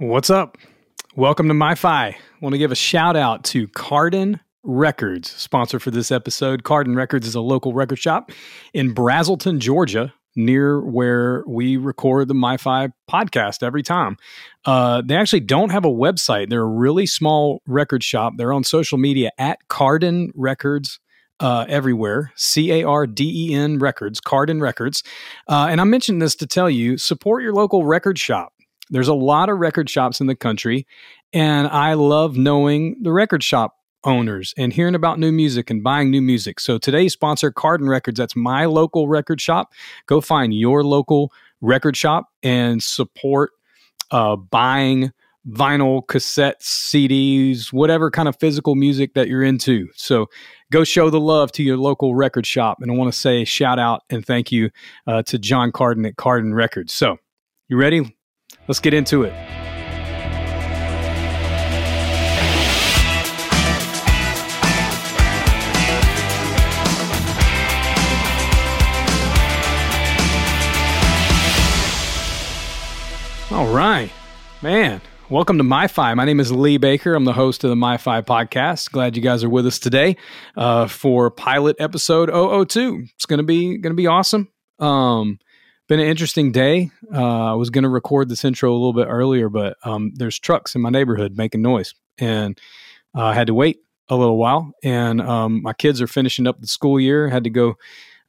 What's up? Welcome to MyFi. I want to give a shout out to Carden Records, sponsor for this episode. Carden Records is a local record shop in Braselton, Georgia, near where we record the MyFi podcast every time. Uh, they actually don't have a website. They're a really small record shop. They're on social media at Carden Records. Uh, everywhere, C A R D E N Records, Carden Records. Uh, and I mentioned this to tell you support your local record shop. There's a lot of record shops in the country, and I love knowing the record shop owners and hearing about new music and buying new music. So today's sponsor, Carden Records, that's my local record shop. Go find your local record shop and support uh, buying vinyl, cassettes, CDs, whatever kind of physical music that you're into. So go show the love to your local record shop. And I want to say shout out and thank you uh, to John Carden at Carden Records. So you ready? Let's get into it. All right, man. Welcome to MyFi. My name is Lee Baker. I'm the host of the MyFi podcast. Glad you guys are with us today uh, for pilot episode 002. It's gonna be gonna be awesome. Um, been an interesting day. Uh, I was gonna record this intro a little bit earlier, but um, there's trucks in my neighborhood making noise, and uh, I had to wait a little while. And um, my kids are finishing up the school year. Had to go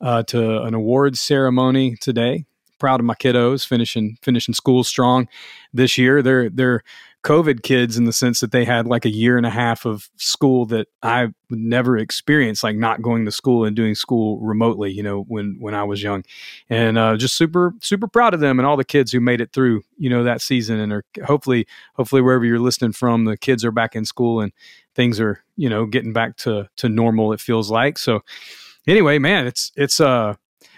uh, to an awards ceremony today proud of my kiddos finishing finishing school strong this year. They're they're COVID kids in the sense that they had like a year and a half of school that I never experienced, like not going to school and doing school remotely. You know, when when I was young, and uh, just super super proud of them and all the kids who made it through. You know that season and are hopefully hopefully wherever you're listening from, the kids are back in school and things are you know getting back to to normal. It feels like so. Anyway, man, it's it's uh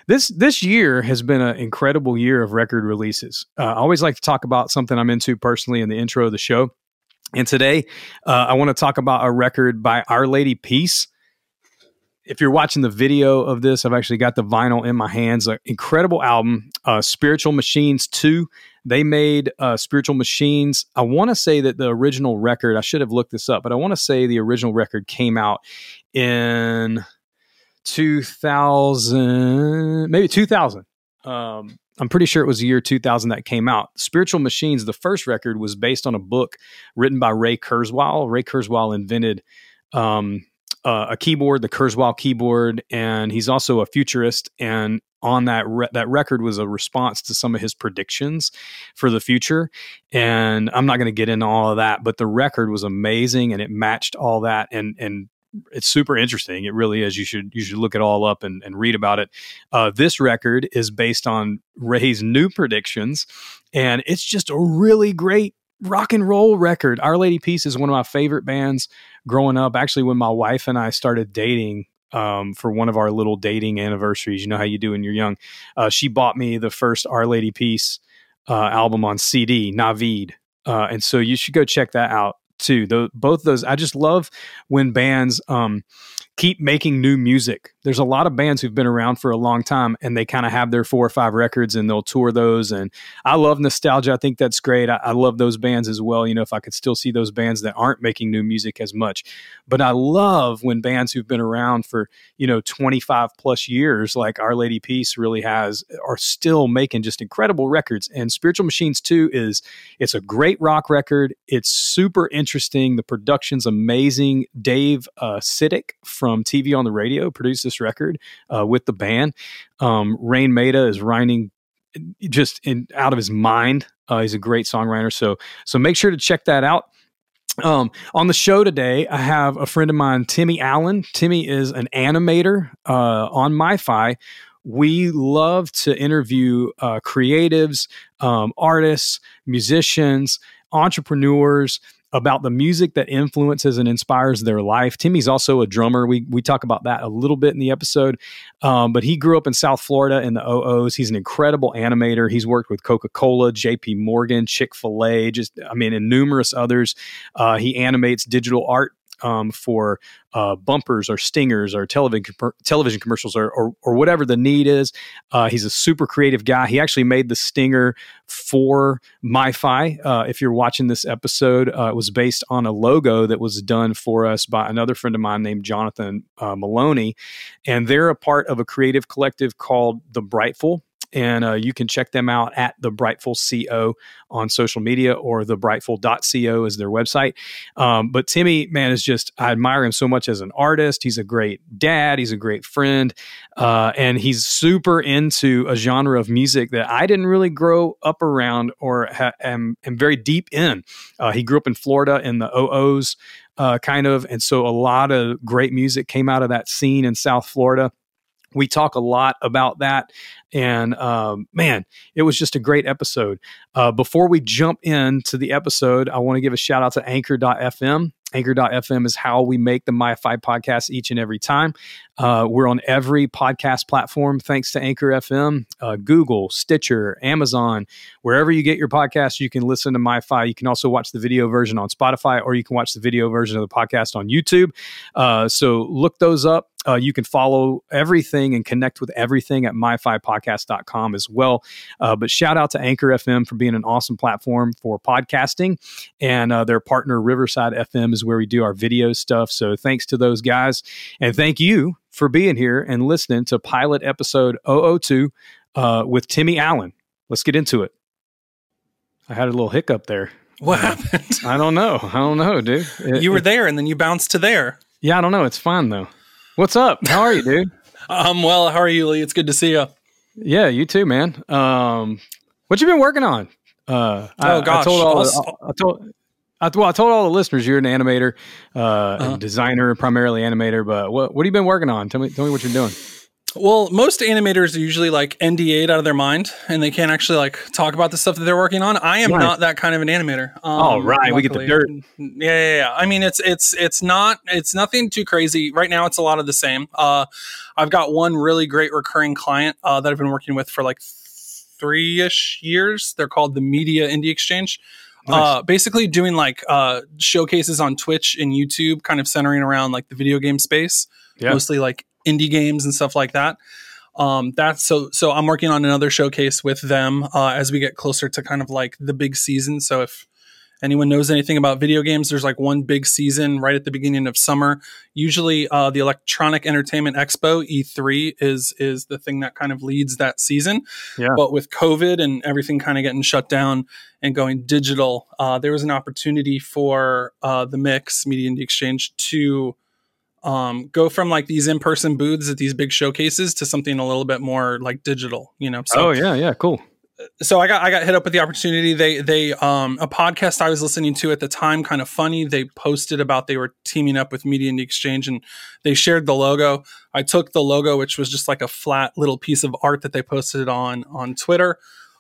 this this year has been an incredible year of record releases. Uh, I always like to talk about something I'm into personally in the intro of the show. And today, uh, I want to talk about a record by Our Lady Peace. If you're watching the video of this, I've actually got the vinyl in my hands. An incredible album, uh, Spiritual Machines 2. They made uh, Spiritual Machines. I want to say that the original record, I should have looked this up, but I want to say the original record came out in 2000, maybe 2000. Um, I'm pretty sure it was the year 2000 that came out. Spiritual Machines, the first record, was based on a book written by Ray Kurzweil. Ray Kurzweil invented um, uh, a keyboard, the Kurzweil keyboard, and he's also a futurist. And on that re- that record was a response to some of his predictions for the future. And I'm not going to get into all of that, but the record was amazing and it matched all that. And and it's super interesting. It really is. You should you should look it all up and, and read about it. Uh, this record is based on Ray's new predictions, and it's just a really great rock and roll record. Our Lady Peace is one of my favorite bands growing up. Actually, when my wife and I started dating. Um, for one of our little dating anniversaries, you know how you do when you're young. Uh, she bought me the first Our Lady Peace uh, album on CD, Naveed, uh, and so you should go check that out too. The, both those, I just love when bands um, keep making new music. There's a lot of bands who've been around for a long time and they kind of have their four or five records and they'll tour those. And I love nostalgia. I think that's great. I, I, love those bands as well. You know, if I could still see those bands that aren't making new music as much. But I love when bands who've been around for, you know, 25 plus years, like Our Lady Peace really has, are still making just incredible records. And Spiritual Machines 2 is, it's a great rock record. It's super interesting. The production's amazing. Dave uh, Sitek from TV on the Radio produced this record uh, with the band. Um, Raine Maida is writing just in, out of his mind. Uh, he's a great songwriter. So so make sure to check that out. Um, on the show today, I have a friend of mine, Timmy Allen. Timmy is an animator uh, on MyFi. We love to interview uh, creatives, um, artists, musicians, entrepreneurs, about the music that influences and inspires their life. Timmy's also a drummer. We we talk about that a little bit in the episode, um, but he grew up in South Florida in the OOs. He's an incredible animator. He's worked with Coca Cola, J.P. Morgan, Chick Fil A, just I mean, and numerous others. Uh, he animates digital art um, for uh, bumpers or stingers or television television commercials or, or, or whatever the need is. Uh, he's a super creative guy. He actually made the stinger for MyFi. Uh, if you're watching this episode, uh, it was based on a logo that was done for us by another friend of mine named Jonathan uh, Maloney, and they're a part of a creative collective called the Brightful and uh, you can check them out at the Brightful Co on social media or the Brightful.co is their website. Um, but Timmy, man, is just I admire him so much as an artist. He's a great dad. He's a great friend, uh, and he's super into a genre of music that I didn't really grow up around or ha- am, am very deep in. Uh, he grew up in Florida in the OOs. Uh, kind of, and so a lot of great music came out of that scene in South Florida we talk a lot about that and um, man it was just a great episode uh, before we jump into the episode i want to give a shout out to anchor.fm Anchor.fm is how we make the MyFi podcast each and every time. Uh, we're on every podcast platform thanks to Anchor FM, uh, Google, Stitcher, Amazon, wherever you get your podcast, you can listen to MyFi. You can also watch the video version on Spotify, or you can watch the video version of the podcast on YouTube. Uh, so look those up. Uh, you can follow everything and connect with everything at myfipodcast.com as well. Uh, but shout out to Anchor FM for being an awesome platform for podcasting. And uh, their partner, Riverside FM, is where we do our video stuff. So thanks to those guys. And thank you for being here and listening to pilot episode 002 uh, with Timmy Allen. Let's get into it. I had a little hiccup there. What happened? I don't know. I don't know, dude. It, you were it, there and then you bounced to there. Yeah, I don't know. It's fine though. What's up? How are you, dude? um, well, how are you, Lee? It's good to see you. Yeah, you too, man. Um, what you been working on? Uh, oh I, gosh, I told all the, I told I, well, I told all the listeners you're an animator, uh, uh-huh. designer, primarily animator. But what what have you been working on? Tell me, tell me what you're doing. Well, most animators are usually like NDA'd out of their mind, and they can't actually like talk about the stuff that they're working on. I am right. not that kind of an animator. Um, oh, right, luckily. we get the dirt. Yeah, yeah, yeah, I mean, it's it's it's not it's nothing too crazy right now. It's a lot of the same. Uh, I've got one really great recurring client uh, that I've been working with for like three ish years. They're called the Media Indie Exchange. Nice. Uh, basically doing like uh, showcases on Twitch and YouTube, kind of centering around like the video game space, yeah. mostly like indie games and stuff like that. Um, that's so. So I'm working on another showcase with them uh, as we get closer to kind of like the big season. So if anyone knows anything about video games, there's like one big season right at the beginning of summer. Usually, uh, the Electronic Entertainment Expo (E3) is is the thing that kind of leads that season. Yeah. But with COVID and everything kind of getting shut down and going digital, uh, there was an opportunity for uh, the Mix Media Indie Exchange to um, go from like these in-person booths at these big showcases to something a little bit more like digital, you know? So, oh yeah, yeah, cool so I got I got hit up with the opportunity. They they um a podcast I was listening to at the time, Kinda Funny. They posted about they were teaming up with Media Indie Exchange and they shared the logo. I took the logo, which was just like a flat little piece of art that they posted on on Twitter.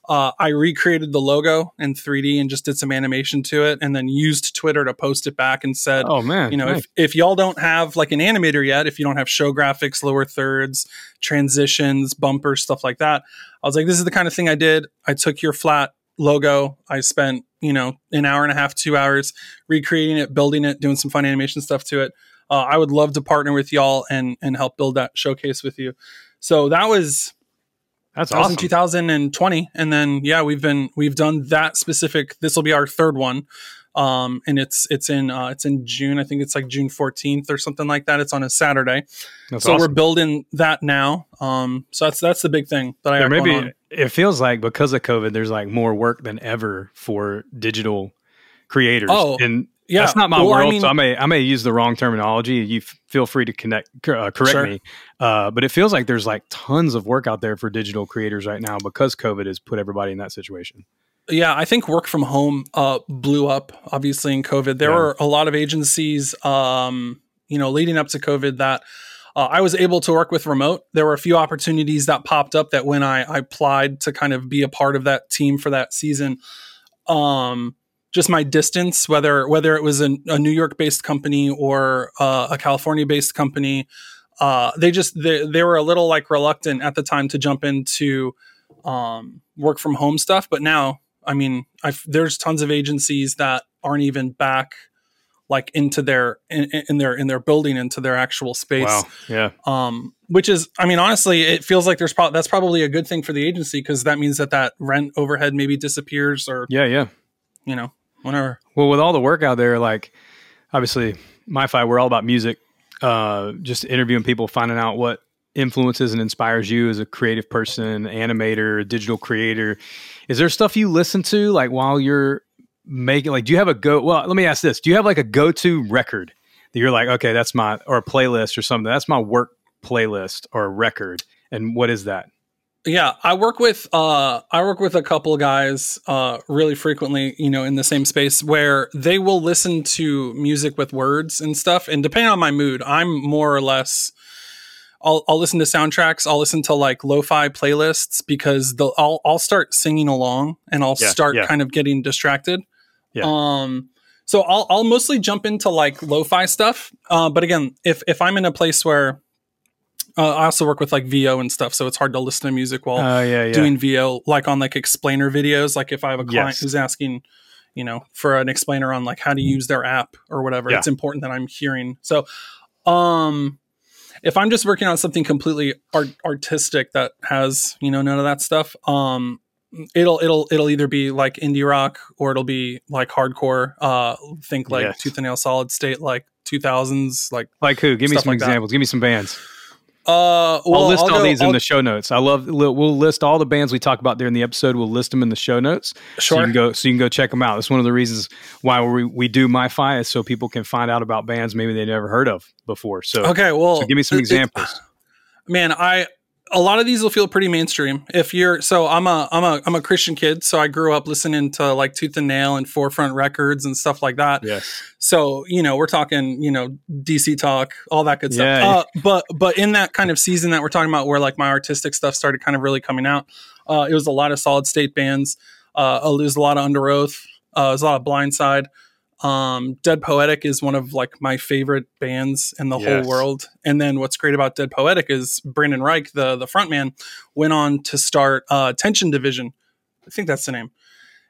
Uh, I recreated the logo in 3D and just did some animation to it, and then used Twitter to post it back and said, "Oh man, you know, nice. if if y'all don't have like an animator yet, if you don't have show graphics, lower thirds, transitions, bumpers, stuff like that, I was like, this is the kind of thing I did. I took your flat logo. I spent you know an hour and a half, two hours recreating it, building it, doing some fun animation stuff to it. Uh, I would love to partner with y'all and and help build that showcase with you. So that was that's that awesome. 2020, and then yeah, we've been we've done that specific. This will be our third one, um, and it's it's in uh, it's in June. I think it's like June 14th or something like that. It's on a Saturday. That's so awesome. we're building that now. Um, so that's that's the big thing that I there maybe it feels like because of COVID, there's like more work than ever for digital creators. Oh, and yeah, that's not my well, world. I mean, so I may I may use the wrong terminology. You f- feel free to connect uh, correct sure. me. Uh, but it feels like there's like tons of work out there for digital creators right now because COVID has put everybody in that situation. Yeah, I think work from home uh, blew up obviously in COVID. There yeah. were a lot of agencies, um, you know, leading up to COVID that. Uh, I was able to work with remote. There were a few opportunities that popped up that when I, I applied to kind of be a part of that team for that season, um, just my distance, whether whether it was a, a New York based company or uh, a California based company, uh, they just they, they were a little like reluctant at the time to jump into um, work from home stuff. But now, I mean, I've, there's tons of agencies that aren't even back like into their in, in their in their building into their actual space. Wow. Yeah. Um, which is, I mean, honestly, it feels like there's pro- that's probably a good thing for the agency because that means that that rent overhead maybe disappears or Yeah. Yeah. you know whatever. Well, with all the work out there, like obviously, my MyFi, we're all about music. Uh, just interviewing people, finding out what influences and inspires you as a creative person, animator, digital creator. Is there stuff you listen to like while you're making? Like, do you have a go? Well, let me ask this: Do you have like a go-to record that you're like, okay, that's my or a playlist or something? That's my work playlist or record. And what is that? Yeah, I work with uh I work with a couple of guys uh really frequently, you know, in the same space where they will listen to music with words and stuff and depending on my mood, I'm more or less I'll I'll listen to soundtracks, I'll listen to like lo-fi playlists because they'll I'll I'll start singing along and I'll Yeah, start yeah. kind of getting distracted. Yeah. Um so I'll I'll mostly jump into like lo-fi stuff. Uh but again, if if I'm in a place where uh, I also work with like VO and stuff, so it's hard to listen to music while Oh yeah, yeah. doing VO, like on like explainer videos. Like if I have a client Yes. who's asking, you know, for an explainer on like how to use their app or whatever, Yeah. it's important that I'm hearing. So, um, if I'm just working on something completely art- artistic that has you know none of that stuff, um, it'll it'll it'll either be like indie rock or it'll be like hardcore. Uh, think like Yes. Tooth and Nail Solid State, like 2000s, like like who? Give me some like that. examples. Give me some bands. Uh. Well, I'll list all go- these in I'll- the show notes. I love. We'll list all the bands we talk about during the episode. We'll list them in the show notes. So you Sure. can go. So you can go check them out. That's one of the reasons why we we do MyFi is so people can find out about bands maybe they never heard of before. So Okay, well, so give me some it- it- examples. man i a lot of these will feel pretty mainstream if you're so i'm a i'm a i'm a christian kid so i grew up listening to like tooth and nail and forefront records and stuff like that yes. so you know we're talking you know dc talk all that good stuff Yeah. uh, but but in that kind of season that we're talking about where like my artistic stuff started kind of really coming out uh, it was a lot of solid state bands uh, it was a lot of Underoath uh, it was a lot of blindside um, Dead Poetic is one of like my favorite bands in the Yes. whole world. And then what's great about Dead Poetic is Brandon Rike, the the frontman, went on to start uh, Tension Division. I think that's the name.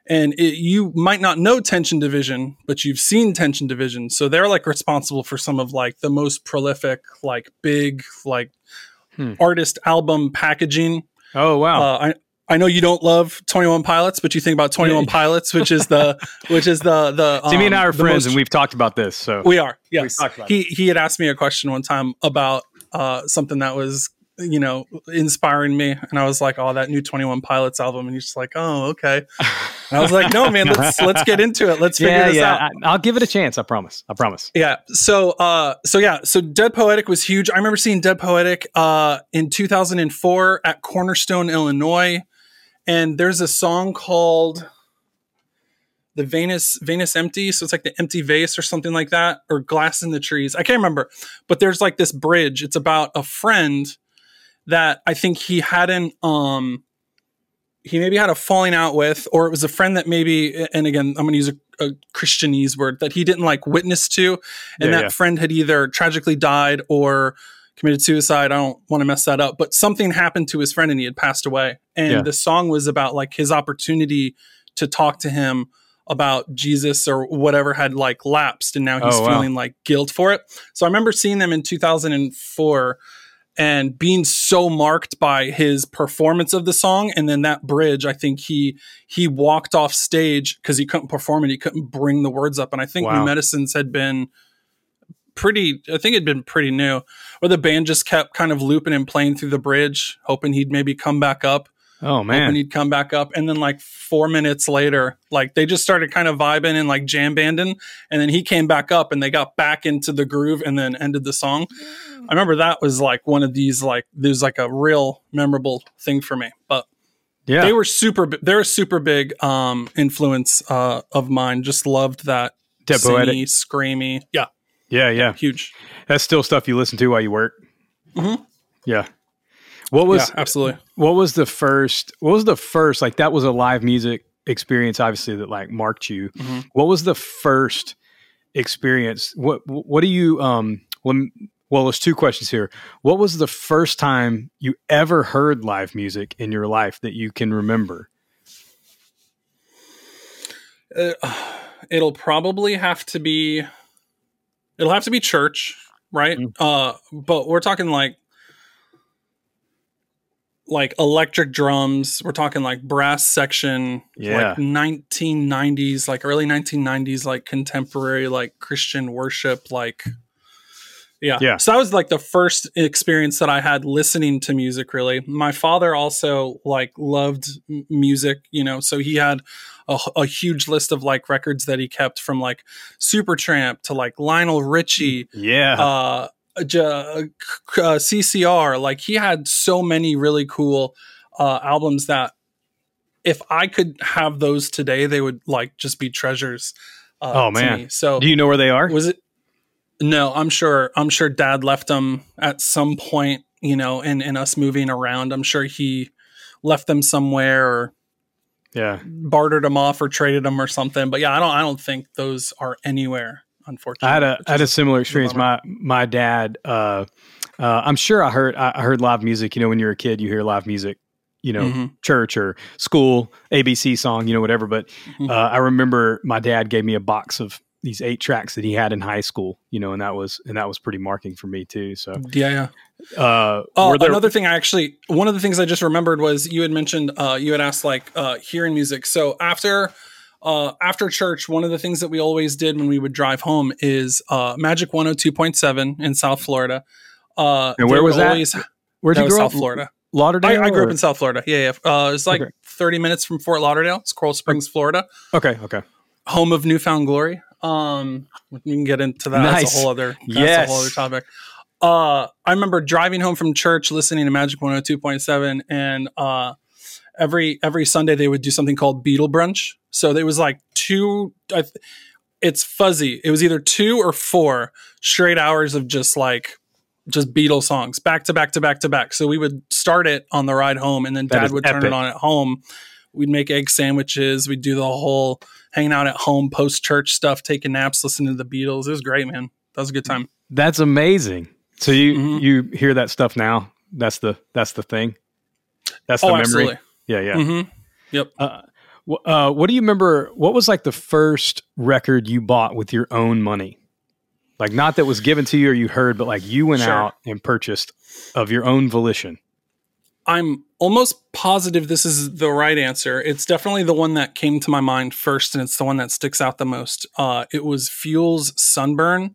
And it, you might not know Tension Division, but you've seen Tension Division. So they're like responsible for some of like the most prolific, like big, like Hmm. artist album packaging. Oh wow. Uh, I I know you don't love Twenty One Pilots, but you think about Twenty One Pilots, which is the which is the the. Timmy and um, I are friends, most- and we've talked about this. So we are. Yes. talked about he he had asked me a question one time about uh, something that was you know inspiring me, and I was like, "Oh, that new Twenty One Pilots album," and he's just like, "Oh, okay." And I was like, "No, man, let's let's get into it. Let's figure yeah, this yeah. out." I, I'll give it a chance. I promise. I promise. Yeah. So uh so yeah, so Dead Poetic was huge. I remember seeing Dead Poetic uh in 2004 at Cornerstone, Illinois. And there's a song called The Venus Venus Empty, so it's like the empty vase or something like that or Glass in the Trees. I can't remember. But there's like this bridge. It's about a friend that I think he hadn't um he maybe had a falling out with, or it was a friend that maybe, and again, I'm going to use a, a Christianese word that he didn't like witness to, and Yeah, that yeah. friend had either tragically died or committed suicide. I don't want to mess that up, but something happened to his friend and he had passed away. And Yeah. the song was about like his opportunity to talk to him about Jesus or whatever had like lapsed, and now he's Oh, wow. feeling like guilt for it. So I remember seeing them in 2004 and being so marked by his performance of the song and then that bridge i think he he walked off stage because he couldn't perform it he couldn't bring the words up and i think Wow. new medicines had been pretty i think it'd been pretty new where the band just kept kind of looping and playing through the bridge hoping he'd maybe come back up. Oh hoping man. he'd come back up. And then like four minutes later like they just started kind of vibing and like jam banding. And then he came back up and they got back into the groove and then ended the song. I remember that was like one of these like there's like a real memorable thing for me. But yeah. they were super bi- they're a super big um influence uh of mine. Just loved that Dead Poetic. singy, screamy. Yeah Yeah, yeah. huge That's still stuff you listen to while you work. Mhm. Yeah. What was yeah absolutely what was the first what was the first like that was a live music experience obviously that like marked you. Mhm. What was the first experience? What what do you um when well there's two questions here. What was the first time you ever heard live music in your life that you can remember? uh, it'll probably have to be it'll have to be church, right? Mm. Uh, but we're talking like like electric drums. We're talking like brass section, Yeah. like 1990s, like early 1990s, like contemporary, like Christian worship, like yeah. Yeah. So that was like the first experience that I had listening to music really. My father also like loved music, you know, so he had a, a huge list of like records that he kept from like Supertramp to like Lionel Richie, Yeah. uh, uh, uh, CCR. Like he had so many really cool uh, albums that if I could have those today, they would like just be treasures. Uh, Oh, to man. me. So Do you know where they are? was it? No, I'm sure. I'm sure Dad left them at some point. You know, in in us moving around, I'm sure he left them somewhere or yeah. bartered them off or traded them or something. But yeah, I don't. I don't think those are anywhere. Unfortunately, I had a had a similar experience. My my dad, uh, uh, I'm sure I heard I I heard live music. You know, when you're a kid, you hear live music. You know, Mhm. church or school ABC song. You know, whatever. But Mhm. uh, I remember my dad gave me a box of these eight tracks that he had in high school. You know, and that was and that was pretty marking for me too. So, yeah, yeah. uh, Oh, there- another thing I actually one of the things I just remembered was you had mentioned uh, you had asked like uh, hearing music. So after uh, after church, one of the things that we always did when we would drive home is uh, Magic One Hundred Two Point Seven in South Florida. Uh, And where was would that? Where'd that you grow South up? Florida. Lauderdale. I, I grew up in South Florida. Yeah, yeah. Uh, it's like Okay. 30 minutes from Fort Lauderdale. It's Coral Springs, Florida, Okay. Okay. home of New Found Glory. Um, we can get into that. Nice. That's a whole other. That's Yes. a whole other topic. Uh, I remember driving home from church, listening to Magic 102.7, and uh, every every Sunday they would do something called Beatle Brunch. So there was like two. I, th- it's fuzzy. It was either two or four straight hours of just like just Beatles songs back to back to back to back. So we would start it on the ride home, and then That Dad would turn it on at home. We'd make egg sandwiches. We'd do the whole hanging out at home, post church stuff, taking naps, listening to the Beatles. It was great, man. That was a good time. That's amazing. So you Mhm. you hear that stuff now? That's the that's the thing. That's the oh, memory. absolutely. Yeah, yeah. hmm Uh, wh- uh, what do you remember? What was like the first record you bought with your own money? Like not that was given to you or you heard, but like you went Sure. out and purchased of your own volition. I'm almost positive this is the right answer. It's definitely the one that came to my mind first, and it's the one that sticks out the most. Uh, it was Fuel's Sunburn.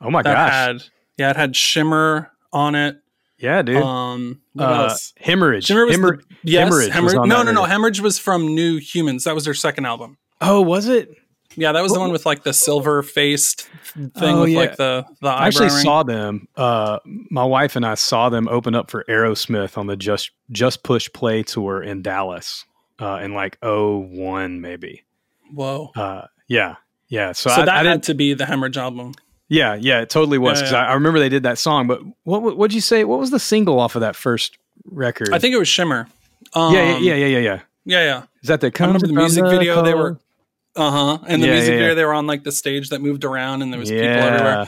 Oh my gosh! had yeah, it had shimmer on it. yeah, dude. Um, uh, hemorrhage. Shimmer was Hemor- the, yes, Hemorrhage hemorrhage. on no, no, no. Hemorrhage was from New Humans. That was their second album. oh, was it? Yeah, that was the one with like the silver faced thing Oh, with yeah. like the the I actually ring. saw them. Uh, my wife and I saw them open up for Aerosmith on the Just Just Push Play tour in Dallas uh, in like oh one maybe. Whoa. Uh, yeah, yeah. So, So, I, that I didn't. had to be the hemorrhage album. Yeah, yeah, it totally was because yeah. I, I remember they did that song. But what what- what'd you say? What was the single off of that first record? I think it was Shimmer. Um, yeah, yeah, yeah, yeah, yeah, yeah. yeah, yeah. Is that the? I remember the music video. They were, uh huh. And the Yeah, music yeah, video, yeah. they were on like the stage that moved around, and there was people everywhere.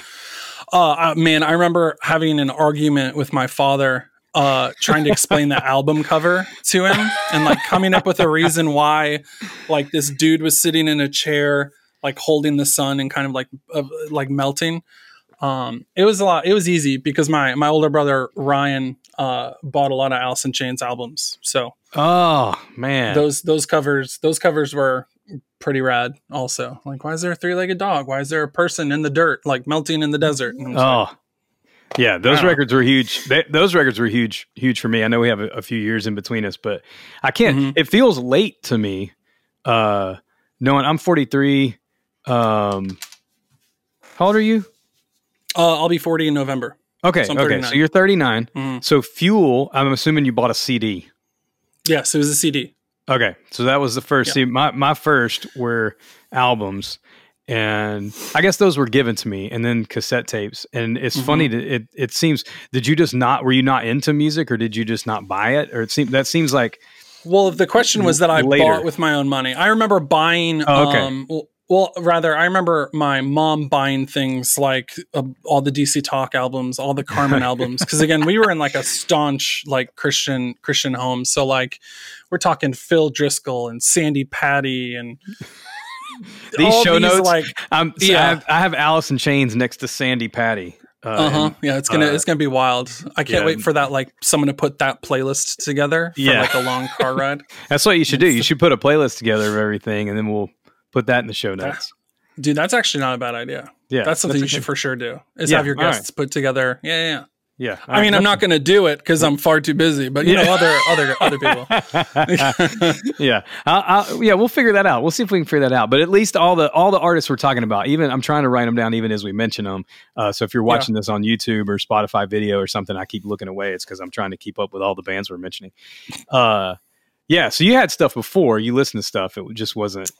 Uh, uh, man, I remember having an argument with my father, uh, trying to explain the album cover to him, and like coming up with a reason why, like this dude was sitting in a chair, like holding the sun and kind of like uh, like melting. Um, it was a lot. It was easy because my my older brother Ryan uh, bought a lot of Alice in Chains albums, so Oh man, those those covers those covers were pretty rad also like why is there a three-legged dog why is there a person in the dirt like melting in the desert was like, Oh, yeah. Those Wow. records were huge. They, those records were huge, huge for me. I know we have a, a few years in between us, but I can't. Mhm. It feels late to me. Uh, knowing I'm 43. Um, how old are you? uh, i'll be 40 in november Okay, So okay. So you're 39. Mhm. So Fuel. I'm assuming you bought a CD. yes it was a cd Okay, so that was the first. Yeah. See, my my first were albums, and I guess those were given to me, and then cassette tapes. And it's Mhm. funny that it it seems. Did you just not? Were you not into music, or did you just not buy it? Or it seems that seems like well the question was that i Later. bought with my own money i remember buying Oh, okay. um well, well rather i remember my mom buying things like uh, all the dc talk albums all the carmen albums because again we were in like a staunch like christian christian home so like we're talking phil driscoll and sandy patty and These show these, notes, like I'm, Yeah. I, have, I have Alice in Chains next to Sandy Patty. Uh, uh huh and- yeah it's gonna uh, it's gonna be wild i can't yeah. wait for that like someone to put that playlist together for Yeah. like a long car ride That's what you should do. You should put a playlist together of everything, and then we'll put that in the show notes. dude that's actually not a bad idea Yeah, that's something you should good- for sure do is Yeah, have your all right. guests put together yeah yeah, yeah. Yeah, I mean, I'm not going to do it because I'm far too busy. But you Yeah. know, other other other people. yeah, I'll, I'll, yeah. We'll figure that out. We'll see if we can figure that out. But at least all the all the artists we're talking about, even I'm trying to write them down, even as we mention them. Uh, so if you're watching this on YouTube or Spotify video or something, I keep looking away. It's because I'm trying to keep up with all the bands we're mentioning. Uh, yeah. So you had stuff before. You listened to stuff. It just wasn't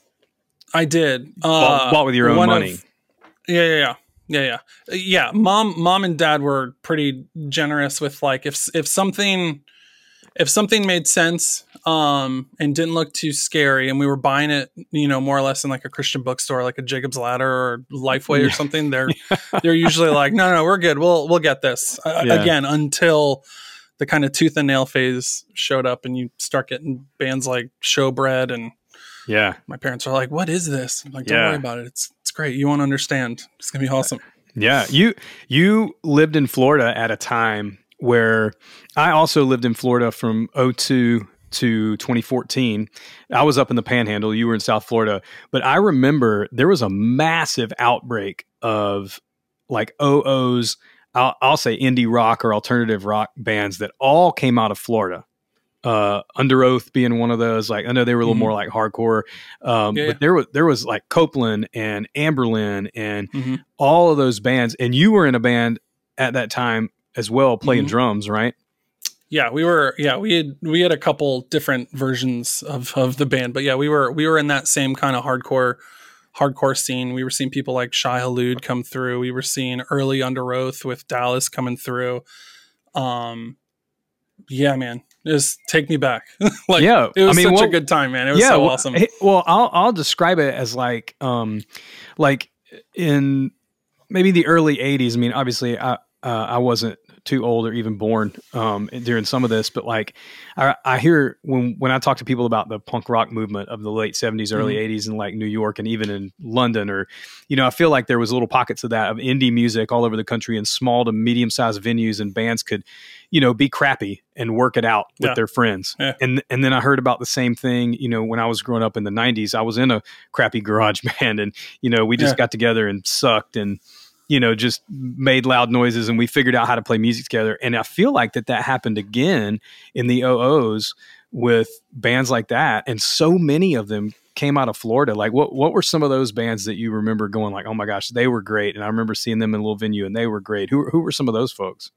I did. bought, Uh, bought with your own money. of- yeah, yeah, yeah. Yeah, yeah, yeah. Mom, mom, and dad were pretty generous with like if if something if something made sense um and didn't look too scary, and we were buying it, you know, more or less in like a Christian bookstore, like a Jacob's Ladder or Lifeway or something. They're they're usually like, no, no, we're good. We'll we'll get this uh, Yeah. again until the kind of tooth and nail phase showed up, and you start getting bands like Showbread and yeah. my parents are like, "What is this?" I'm like, "Don't Yeah. worry about it. It's it's great. You won't understand. It's gonna be awesome." Yeah, you you lived in Florida at a time where I also lived in Florida from 02 to 2014. I was up in the Panhandle, you were in South Florida, but I remember there was a massive outbreak of like oh OOs, I'll, I'll say indie rock or alternative rock bands that all came out of Florida. Uh, Underoath being one of those. Like I know they were a little Mhm. more like hardcore, um, Yeah, but yeah. there was there was like Copeland and Anberlin and Mhm. all of those bands and you were in a band at that time as well playing Mhm. drums right Yeah, we were. Yeah, we had we had a couple different versions of of the band, but yeah, we were we were in that same kind of hardcore hardcore scene. We were seeing people like Shai Hulud come through. We were seeing early Underoath with Dallas coming through. Um, yeah, man, just take me back. like, yeah it was i mean such what- a good time, man. It was yeah so well, awesome. well i'll i'll describe it as like um like in maybe the early 80s i mean obviously i uh, i wasn't too old or even born um during some of this but like i i hear when when i talk to people about the punk rock movement of the late 70s early Mm-hmm. 80s in like new york and even in london or you know i feel like there was little pockets of that of indie music all over the country in small to medium sized venues and bands could you know be crappy and work it out with Yeah. their friends. Yeah. and and then i heard about the same thing you know when i was growing up in the 90s i was in a crappy garage band and you know we just Yeah. got together and sucked and you know just made loud noises and we figured out how to play music together. And i feel like that that happened again in the oos with bands like that. And so many of them came out of florida. Like what what were some of those bands that you remember going like oh my gosh they were great. And i remember seeing them in a little venue and they were great. Who, who were some of those folks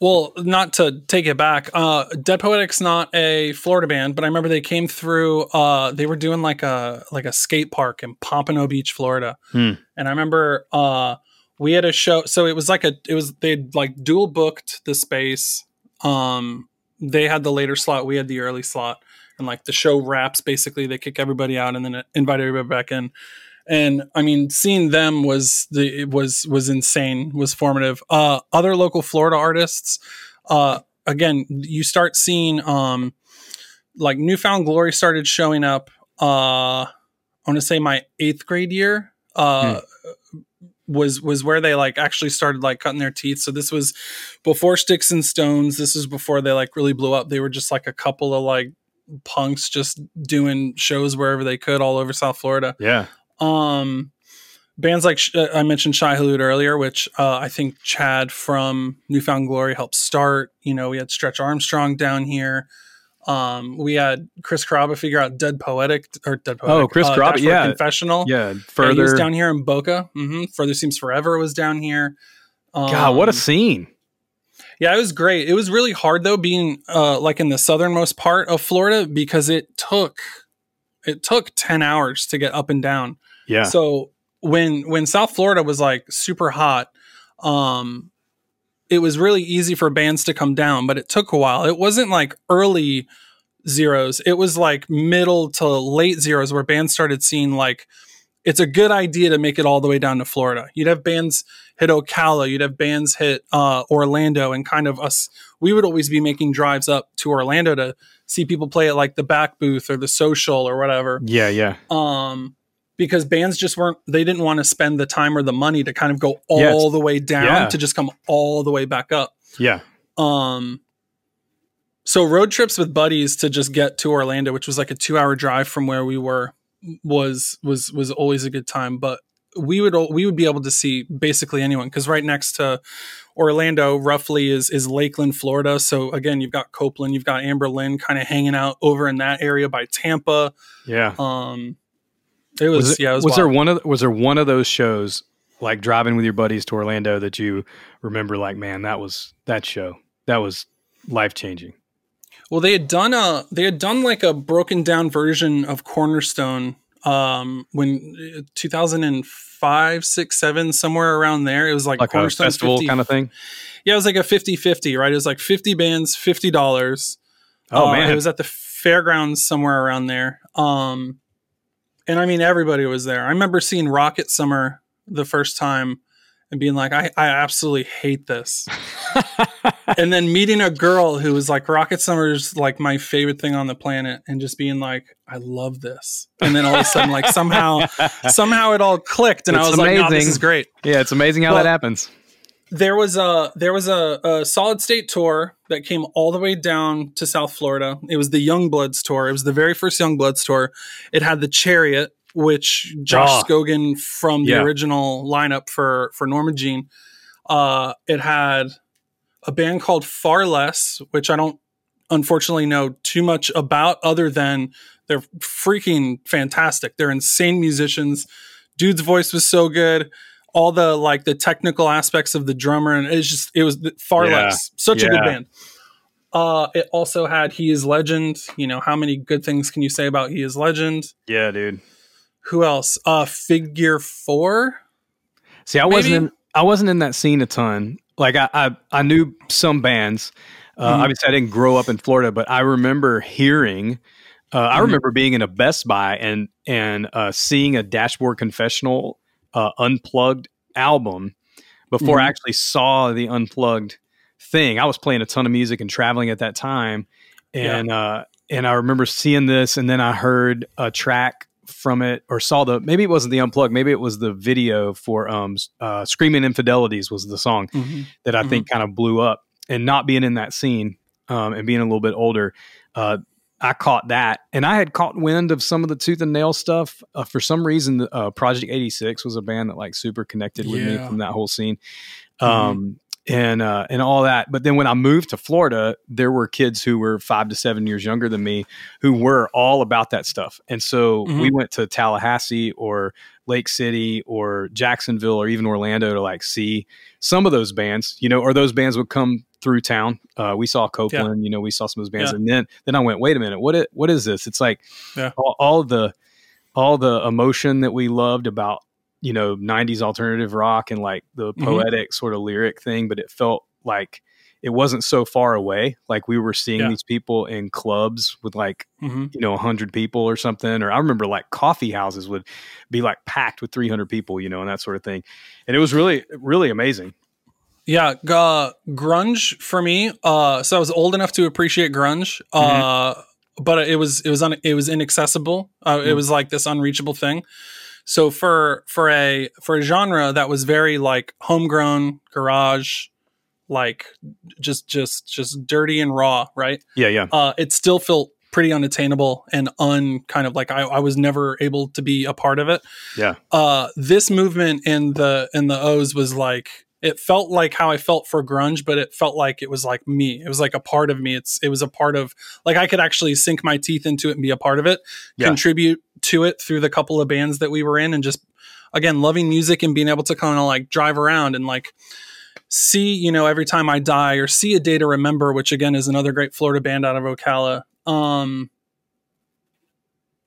Well, not to take it back, uh, Dead Poetic's not a Florida band, but I remember they came through. Uh, they were doing like a like a skate park in Pompano Beach, Florida, Hmm. and I remember uh, we had a show. So it was like a it was they like dual booked the space. Um, they had the later slot, we had the early slot, and like the show wraps. Basically, they kick everybody out and then invite everybody back in. And I mean, seeing them was the it was was insane, was formative. Uh, other local Florida artists, uh, again, you start seeing um, like New Found Glory started showing up. Uh, I want to say my eighth grade year. Uh, was was where they like actually started like cutting their teeth. So this was before Sticks and Stones. This was before they like really blew up. They were just like a couple of like punks just doing shows wherever they could all over South Florida. yeah Um, bands like uh, I mentioned Shai Hulud earlier, which uh, I think Chad from New Found Glory helped start. You know, we had Stretch Armstrong down here. Um, we had Chris Carrabba figure out Dead Poetic or Dead Poetic. Oh, Chris uh, Carrabba, yeah. Confessional. yeah Yeah, further was down here in Boca. hmm Further Seems Forever was down here. Um, god what a scene yeah, it was great. It was really hard though, being uh, like in the southernmost part of Florida because it took it took ten hours to get up and down. Yeah So when when South Florida was like super hot, um, it was really easy for bands to come down, but it took a while. It wasn't like early zeros. It was like middle to late zeros where bands started seeing like it's a good idea to make it all the way down to Florida. You'd have bands hit Ocala, you'd have bands hit uh, Orlando, and kind of us. We would always be making drives up to Orlando to see people play at like the back booth or the social or whatever yeah yeah um because bands just weren't they didn't want to spend the time or the money to kind of go all Yes. the way down Yeah. to just come all the way back up. Yeah. Um so road trips with buddies to just get to Orlando, which was like a 2-hour drive from where we were was was was always a good time, but we would we would be able to see basically anyone cuz right next to Orlando roughly is is Lakeland, Florida. So again, you've got Copeland, you've got Anberlin kind of hanging out over in that area by Tampa. Yeah. Um it was, Was, it- yeah, it was, was there one of was there one of those shows like driving with your buddies to Orlando that you remember like man that was that show that was life changing. Well, they had done a they had done like a broken down version of Cornerstone um when uh, 2005 6 7 somewhere around there it was like, Like a cornerstone festival 50 kind of thing. yeah it was like a 50 50 right it was like 50 bands 50 dollars Oh Uh, man. it was at the fairgrounds somewhere around there um and i mean everybody was there. I remember seeing rocket summer the first time and being like i, I absolutely hate this. And then meeting a girl who was like rocket summer's like my favorite thing on the planet and just being like i love this. And then all of a sudden like somehow somehow it all clicked and i It's was like no, this is great. Yeah, it's amazing how Well, that happens. There was a there was a, a solid state tour that came all the way down to South Florida. It was the Young Bloods tour. It was the very first Young Bloods tour. It had the Chariot, which Josh Ah. Scogin from the Yeah. original lineup for for Norma Jean. Uh, it had a band called Far Less, which I don't unfortunately know too much about, other than they're freaking fantastic. They're insane musicians. Dude's voice was so good all the like the technical aspects of the drummer and it's just it was far Yeah. less such a good band uh it also had he is legend you know how many good things can you say about he is legend Yeah, dude. who else uh figure four See, I Maybe- wasn't in, I wasn't in that scene a ton. Like I I, I knew some bands. Uh, Mhm. Obviously, I didn't grow up in Florida, but I remember hearing. Uh, I Mhm. remember being in a Best Buy and and uh, seeing a Dashboard Confessional uh, unplugged album before I Mhm. actually saw the unplugged thing. I was playing a ton of music and traveling at that time, Yeah. and uh, and I remember seeing this, and then I heard a track from it or saw the maybe it wasn't the unplugged, maybe it was the video for um uh, "Screaming Infidelities" was the song that I think kind of blew up. And not being in that scene um, and being a little bit older, uh, I caught that, and I had caught wind of some of the Tooth and Nail stuff. Uh, for some reason, uh, Project Eighty Six was a band that like super connected with me from that whole scene, Mhm. um, and uh, and all that. But then when I moved to Florida, there were kids who were five to seven years younger than me who were all about that stuff, and so Mhm. we went to Tallahassee or Lake City or Jacksonville or even Orlando to like see some of those bands, you know, or those bands would come through town. Uh, we saw Copeland, you know, we saw some of those bands, Yeah. and then then I went, wait a minute, what it, what is this? It's like Yeah. all, all the all the emotion that we loved about you know '90s alternative rock and like the Mhm. poetic sort of lyric thing, but it felt like it wasn't so far away. Like we were seeing Yeah. these people in clubs with like Mhm. you know, 100 people or something. Or I remember like coffee houses would be like packed with 300 people, you know, and that sort of thing. And it was really, really amazing. Yeah, uh, grunge for me. Uh, so I was old enough to appreciate grunge, uh, but it was it was un, it was inaccessible. Uh, It Mhm. was like this unreachable thing. So for for a for a genre that was very like homegrown garage, like just just just dirty and raw, right? Yeah, yeah. uh, it still felt pretty unattainable and un kind of like I, I was never able to be a part of it. Yeah. Uh, this movement in the in the O's was like it felt like how I felt for grunge, but it felt like it was like me. It was like a part of me. It's it was a part of like I could actually sink my teeth into it and be a part of it, Yeah. contribute to it through the couple of bands that we were in, and just again loving music and being able to kind of like drive around and like see you know every time i die or see a day to remember which again is another great florida band out of ocala um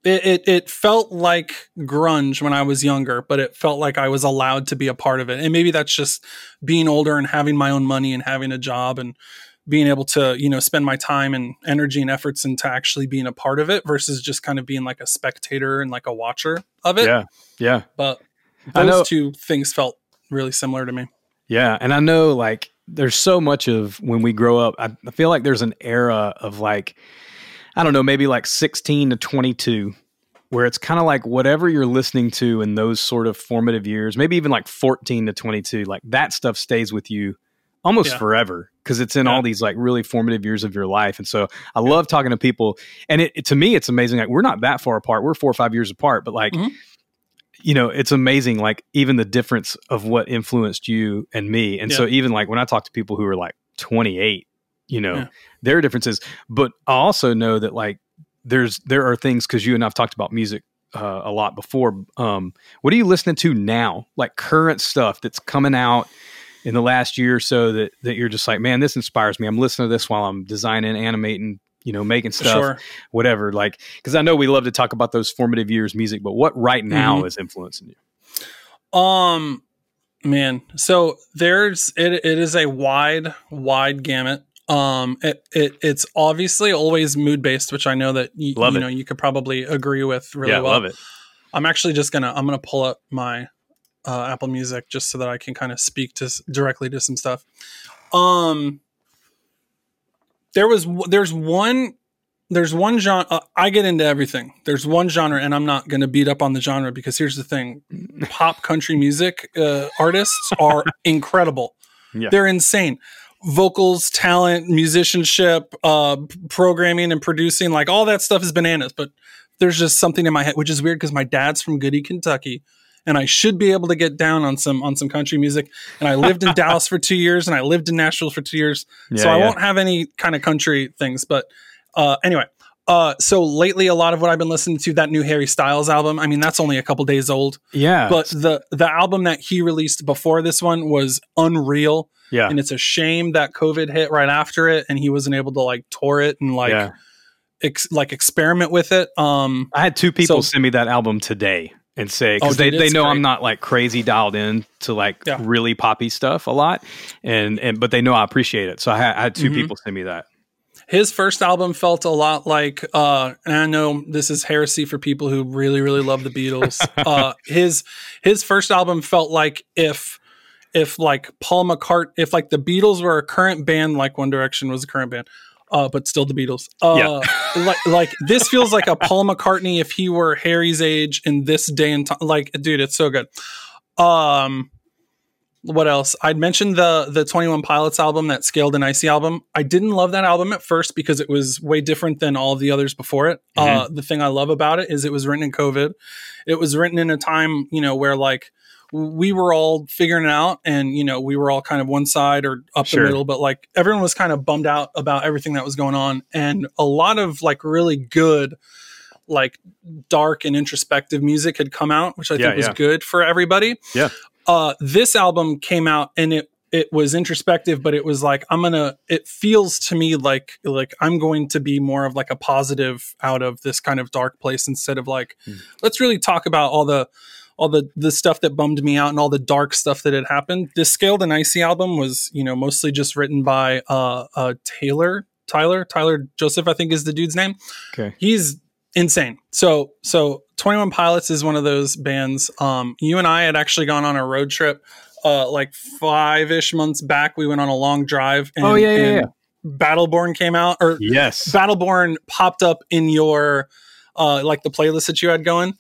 it, it it felt like grunge when i was younger but it felt like i was allowed to be a part of it and maybe that's just being older and having my own money and having a job and being able to you know spend my time and energy and efforts into actually being a part of it versus just kind of being like a spectator and like a watcher of it Yeah. Yeah. but I those two things felt really similar to me Yeah. And I know like there's so much of when we grow up, I, I feel like there's an era of like, I don't know, maybe like 16 to 22 where it's kind of like whatever you're listening to in those sort of formative years, maybe even like 14 to 22, like that stuff stays with you almost Yeah. forever because it's in Yeah. all these like really formative years of your life. And so I love talking to people. And it, it- to me, it's amazing. Like we're not that far apart. We're four or five years apart, but like, Mhm. you know, it's amazing. Like even the difference of what influenced you and me. And so even like when I talk to people who are like 28, you know, Yeah. there are differences. But I also know that like there's there are things because you and I've talked about music uh, a lot before. Um, what are you listening to now? Like current stuff that's coming out in the last year or so that that you're just like, man, this inspires me. I'm listening to this while I'm designing, animating, you know, making stuff, Sure. whatever. Like because I know we love to talk about those formative years music, but what right now Mhm. is influencing you? Um, man. So there's it. It is a wide, wide gamut. Um, it, it it's obviously always mood based, which I know that y- Love you it. know you could probably agree with really yeah, well. love it. I'm actually just gonna I'm gonna pull up my uh, Apple Music just so that I can kind of speak to directly to some stuff. Um, there was there's one there's one genre uh, I get into everything. There's one genre, and I'm not gonna beat up on the genre because here's the thing: pop country music uh, artists are incredible. Yeah. They're insane. Vocals, talent, musicianship, uh, programming, and producing like all that stuff is bananas. But there's just something in my head, which is weird because my dad's from Goody, Kentucky, and I should be able to get down on some on some country music. And I lived in Dallas for two years, and I lived in Nashville for two years, so I yeah. won't have any kind of country things. But uh, anyway, uh, so lately, a lot of what I've been listening to that new Harry Styles album. I mean, that's only a couple days old, Yeah, but the the album that he released before this one was unreal, yeah, and it's a shame that COVID hit right after it, and he wasn't able to like tour it and like yeah. ex- like experiment with it. Um, I had two people So- send me that album today and say because Oh, they, they know great. I'm not like crazy dialed in to like Yeah. really poppy stuff a lot, and and but they know I appreciate it. So I had, I had 2 Mhm. people send me that. His first album felt a lot like uh and i know this is heresy for people who really really love the beatles. Uh his his first album felt like if if like paul mccart if like the beatles were a current band like one direction was a current band uh but still the beatles. Uh like like this feels like a paul mccartney if he were harry's age in this day and time like dude it's so good. Um what else? I'd mentioned the the 21 Pilots album, that Scaled and Icy album. I didn't love that album at first because it was way different than all the others before it. Uh, the thing I love about it is it was written in COVID. It was written in a time, you know, where like we were all figuring it out and, you know, we were all kind of one side or up Sure. the middle, but like everyone was kind of bummed out about everything that was going on. And a lot of like really good, like dark and introspective music had come out, which I Yeah, think was yeah. good for everybody uh this album came out and it it was introspective but it was like i'm gonna it feels to me like like i'm going to be more of like a positive out of this kind of dark place instead of like Hmm. let's really talk about all the all the the stuff that bummed me out and all the dark stuff that had happened this scaled and icy album was you know mostly just written by uh uh taylor tyler tyler joseph i think is the dude's name Okay, he's insane. So so 21 Pilots is one of those bands. Um you and I had actually gone on a road trip uh like 5ish months back. We went on a long drive and, Oh, yeah, yeah, and Battleborn came out or yes, Battleborn popped up in your uh like the playlist that you had going.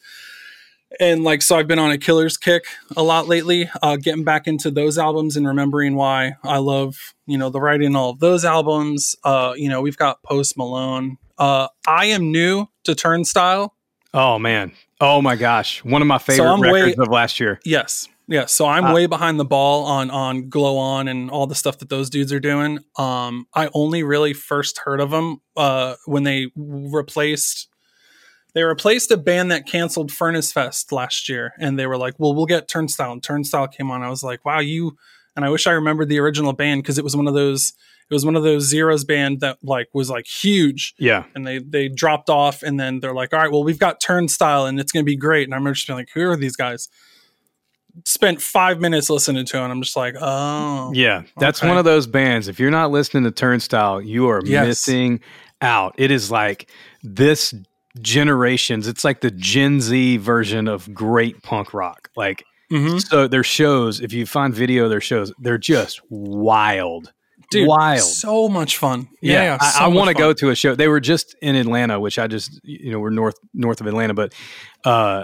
And like so I've been on a killer's kick a lot lately, uh getting back into those albums and remembering why I love, you know, the writing all of those albums. Uh, you know, we've got Post Malone. Uh I am new to Turnstile. Oh man, oh my gosh, one of my favorite way- records of last year. Yes. Yeah. So I'm Uh, way behind the ball on on Glow On and all the stuff that those dudes are doing. Um, I only really first heard of them uh, when they replaced they replaced a band that canceled Furnace Fest last year, and they were like, "Well, we'll get Turnstile." And Turnstile came on. I was like, "Wow, you!" And I wish I remembered the original band because it was one of those it was one of those zeros band that like was like huge Yeah, and they they dropped off and then they're like all right well we've got turnstile and it's going to be great and i remember just being like who are these guys spent five minutes listening to it and i'm just like oh yeah. That's Okay. one of those bands. If you're not listening to Turnstile, you are Yes. missing out. It is like this generations. It's like the Gen Z version of great punk rock. Like Mhm. so, their shows. If you find video of their shows, they're just wild. dude, Wild. so much fun. Yeah, Yeah, I, so I much want to go to a show. They were just in Atlanta, which I just you know we're north north of Atlanta, but uh,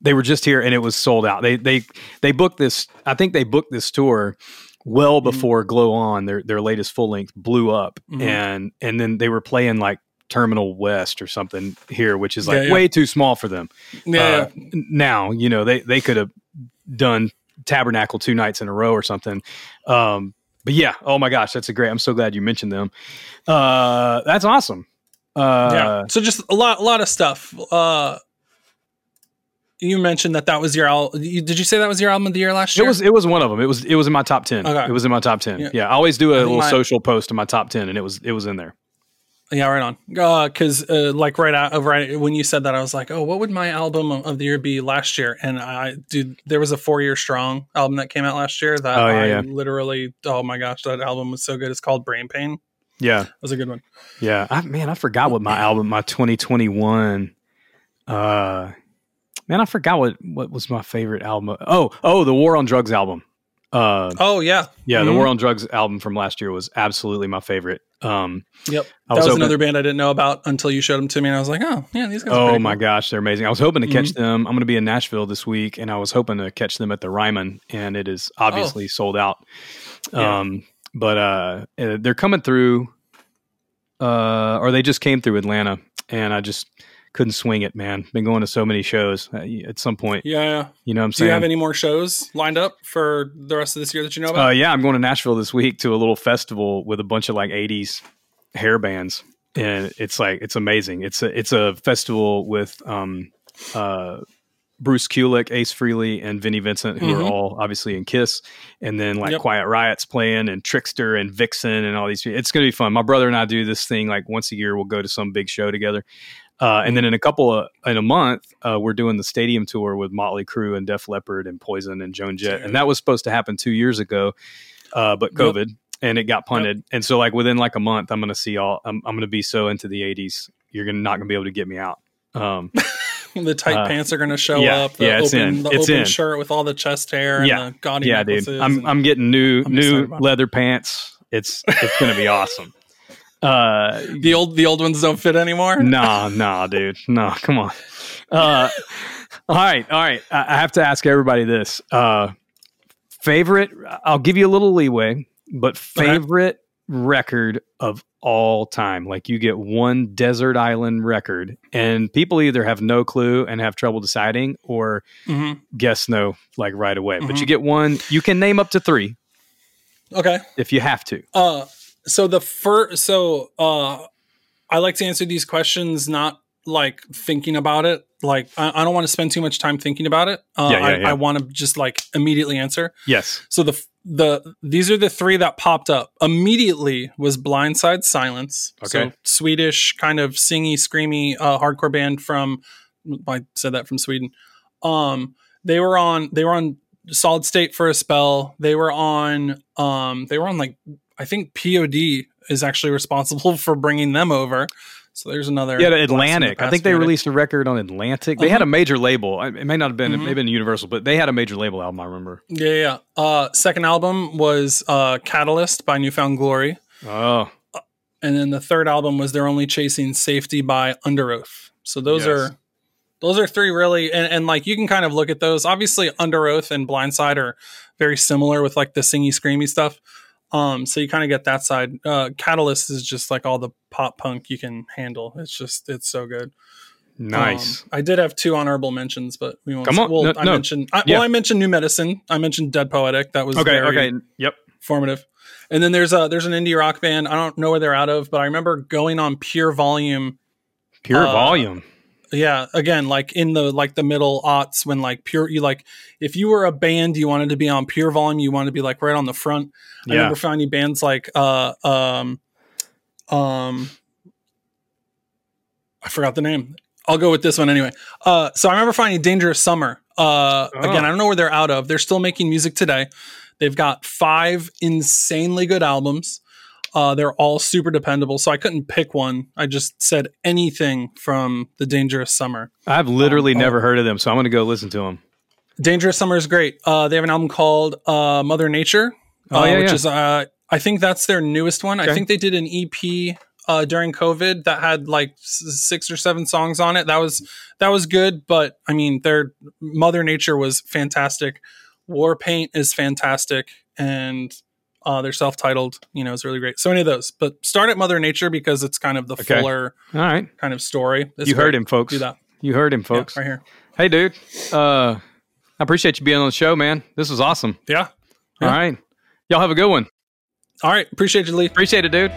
they were just here and it was sold out. They they they booked this. I think they booked this tour well Mm-hmm. before Glow On their their latest full length blew up, Mhm. and and then they were playing like Terminal West or something here, which is like Yeah, yeah. way too small for them. Yeah, Uh, now you know they they could have done Tabernacle two nights in a row or something. Um, but yeah, oh my gosh, that's a great. I'm so glad you mentioned them. Uh, that's awesome. Uh, yeah. So just a lot, a lot of stuff. Uh, you mentioned that that was your album. Did you say that was your album of the year last year? It was it was one of them. It was it was in my top ten. Okay. It was in my top ten. Yeah. Yeah, I always do a little my- social post in my top ten, and it was it was in there. Yeah, right on. Because uh, like right out of right when you said that, I was like, oh, what would my album of the year be last year? And I, dude, there was a Four Year Strong album that came out last year that Oh, yeah, I yeah. literally, oh my gosh, that album was so good. It's called Brain Pain. Yeah, That was a good one. yeah. I, man, I forgot what my album, my 2021. Uh, man, I forgot what what was my favorite album. Oh, oh, the War on Drugs album. Uh, Oh yeah, yeah, the Mhm. War on Drugs album from last year was absolutely my favorite. Um, yep. That was, hoping- another band I didn't know about until you showed them to me, and I was like, oh yeah, these guys. are Oh my cool. gosh, they're amazing! I was hoping to catch Mm-hmm. them. I'm going to be in Nashville this week, and I was hoping to catch them at the Ryman, and it is obviously sold out. Oh. Yeah. Um, but uh, uh, they're coming through, uh, or they just came through Atlanta, and I just couldn't swing it, man. Been going to so many shows. Uh, at some point, Yeah, yeah. you know what I'm saying. Do you have any more shows lined up for the rest of this year that you know about? Uh, yeah, I'm going to Nashville this week to a little festival with a bunch of like 80s hair bands, and it's like it's amazing. It's a it's a festival with um, uh, Bruce Kulick, Ace Frehley, and Vinnie Vincent, who Mhm. are all obviously in Kiss, and then like Yep. Quiet Riot's playing, and Trixter and Vixen, and all these. It's going to be fun. My brother and I do this thing like once a year. We'll go to some big show together. Uh, and then in a couple of in a month, uh, we're doing the stadium tour with Motley Crue and Def Leppard and Poison and Joan Jett, and that was supposed to happen two years ago, uh, but Yep. COVID and it got punted. And so like within like a month, I'm going to see all. I'm, I'm going to be so into the '80s. You're gonna not going to be able to get me out. Um, the tight uh, pants are going to show yeah, up. The yeah, it's open, in. the It's open in. shirt with all the chest hair Yeah, and the gaudy yeah, dude. I'm I'm getting new I'm new about it. leather pants. It's it's going to be awesome. Uh, the old the old ones don't fit anymore. Nah, nah, dude. nah. come on. Uh, all right, all right. I, I have to ask everybody this. Uh, favorite, I'll give you a little leeway, but favorite record of all time. Like you get one desert island record, and people either have no clue and have trouble deciding or hmm guess no like right away. But Mhm. you get one, you can name up to three Okay. if you have to. Uh, so the first, so uh, I like to answer these questions not like thinking about it. Like I, I don't want to spend too much time thinking about it. Uh, Yeah, yeah, I, yeah. I want to just like immediately answer. Yes. So the the these are the three that popped up immediately was Blindside Silence. So Okay. Swedish kind of singy, screamy uh, hardcore band from I said that from Sweden. Um, they were on they were on Solid State for a spell. They were on um they were on like I think POD is actually responsible for bringing them over. So there's another Yeah, blast from the Atlantic. I think they released a record on Atlantic. They had Uh-huh. a major label. It may not have been, Mhm. it may have been Universal, but they had a major label album. I remember. Yeah, yeah. Uh, second album was uh, Catalyst by New Found Glory. Oh, and then the third album was they're only chasing safety by Underoath so those Yes. are those are three really and, and like you can kind of look at those obviously Underoath and blindside are very similar with like the singy screamy stuff um so you kind of get that side uh catalyst is just like all the pop punk you can handle it's just it's so good nice. Um, i did have two honorable mentions but we won't Come on. well No, i no. mentioned I, Yeah. well i mentioned new medicine i mentioned dead poetic that was okay. very, Okay. Yep. formative. And then there's a there's an indie rock band. I don't know where they're out of, but I remember going on Pure Volume. Pure Uh, volume. Yeah, again, like in the like the middle aughts when like Pure you like if you were a band you wanted to be on Pure Volume, you wanted to be like right on the front. I Yeah. remember finding bands like uh um um I forgot the name. I'll go with this one anyway. Uh so I remember finding Dangerous Summer. Uh Oh. again, I don't know where they're out of. They're still making music today. They've got five insanely good albums. Uh, they're all super dependable, so I couldn't pick one. I just said anything from the Dangerous Summer. I've literally um, oh. never heard of them, so I'm going to go listen to them. Dangerous Summer is great. Uh, they have an album called uh, Mother Nature, Oh, uh, yeah, which yeah. is uh, I think that's their newest one. Okay. I think they did an EP uh, during COVID that had like six or seven songs on it. That was that was good, but I mean, their Mother Nature was fantastic. War Paint is fantastic, and uh, their self-titled, you know, it's really great. So any of those, but start at Mother Nature because it's kind of the Okay. fuller All right. kind of story. It's you heard him, folks. Do that, You heard him, Yeah, folks. right here. Hey, dude. Uh, I appreciate you being on the show, man. This was awesome. Yeah. All Yeah. right. Y'all have a good one. All right. Appreciate you, Lee. Appreciate it, dude.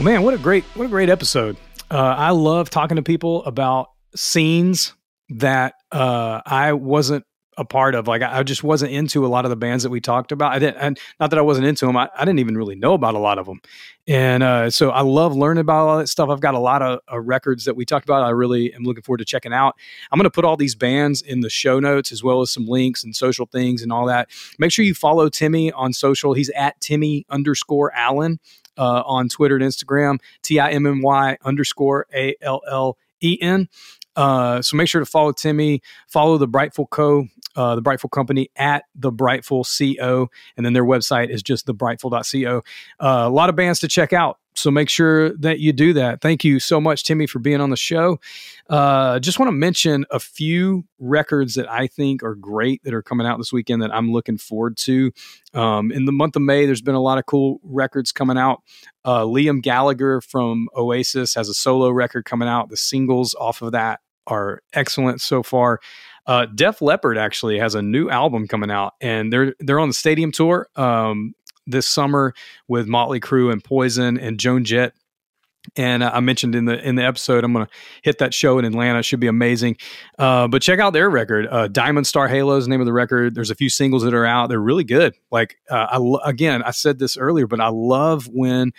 Well, man, what a great what a great episode. Uh, I love talking to people about scenes that uh, I wasn't a part of. Like I I just wasn't into a lot of the bands that we talked about. I didn't, and not that I wasn't into them. I, I didn't even really know about a lot of them. And uh, so I love learning about all that stuff. I've got a lot of uh, records that we talked about. I really am looking forward to checking out. I'm going to put all these bands in the show notes as well as some links and social things and all that. Make sure you follow Timmy on social. He's at Timmy underscore Allen uh, on Twitter and Instagram. T I M M Y underscore A L L E N. Uh, so make sure to follow Timmy, follow the Brightful Co, uh, the Brightful Company at the Brightful Co, and then their website is just the thebrightful.co. Uh, a lot of bands to check out. So make sure that you do that. Thank you so much, Timmy, for being on the show. Uh, just want to mention a few records that I think are great that are coming out this weekend that I'm looking forward to. Um, in the month of May, there's been a lot of cool records coming out. Uh, Liam Gallagher from Oasis has a solo record coming out. The singles off of that are excellent so far. Uh, Def Leppard actually has a new album coming out, and they're they're on the stadium tour um, this summer with Motley Crue and Poison and Joan Jett. And uh, I mentioned in the in the episode, I'm going to hit that show in Atlanta. It should be amazing. Uh, but check out their record, uh, Diamond Star Halo is the name of the record. There's a few singles that are out. They're really good. Like uh, I again, I said this earlier, but I love when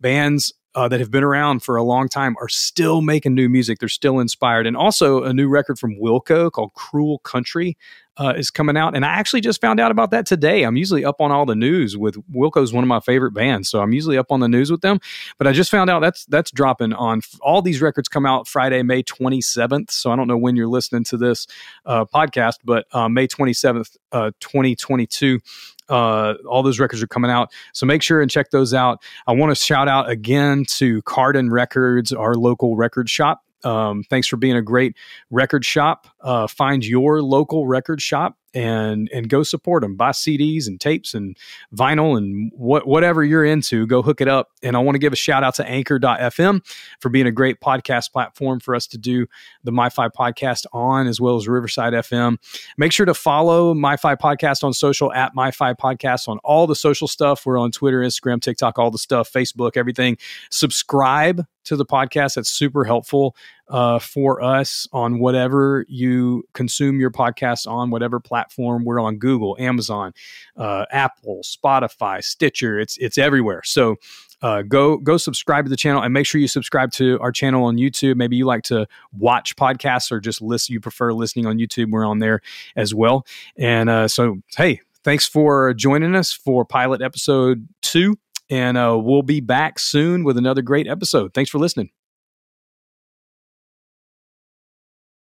bands uh, that have been around for a long time are still making new music. They're still inspired. And also a new record from Wilco called Cruel Country uh, is coming out. And I actually just found out about that today. I'm usually up on all the news with Wilco's one of my favorite bands. So I'm usually up on the news with them. But I just found out that's that's dropping on all these records come out Friday, May 27th. So I don't know when you're listening to this uh, podcast, but uh, May 27th, uh, 2022 uh, all those records are coming out. So make sure and check those out. I want to shout out again to Carden Records, our local record shop. Um, thanks for being a great record shop. Uh, find your local record shop and and go support them. Buy CDs and tapes and vinyl and what whatever you're into. Go hook it up. And I want to give a shout out to Anchor.fm for being a great podcast platform for us to do the MyFi podcast on, as well as Riverside FM. Make sure to follow MyFi Podcast on social at MyFi Podcast on all the social stuff. We're on Twitter, Instagram, TikTok, all the stuff, Facebook, everything. Subscribe to the podcast. That's super helpful uh, for us on whatever you consume your podcast on, whatever platform. We're on Google, Amazon, uh, Apple, Spotify, Stitcher. It's it's everywhere. So uh, go go subscribe to the channel and make sure you subscribe to our channel on YouTube. Maybe you like to watch podcasts or just listen. You prefer listening on YouTube. We're on there as well. And uh, so, hey, thanks for joining us for pilot episode two. And uh, we'll be back soon with another great episode. Thanks for listening.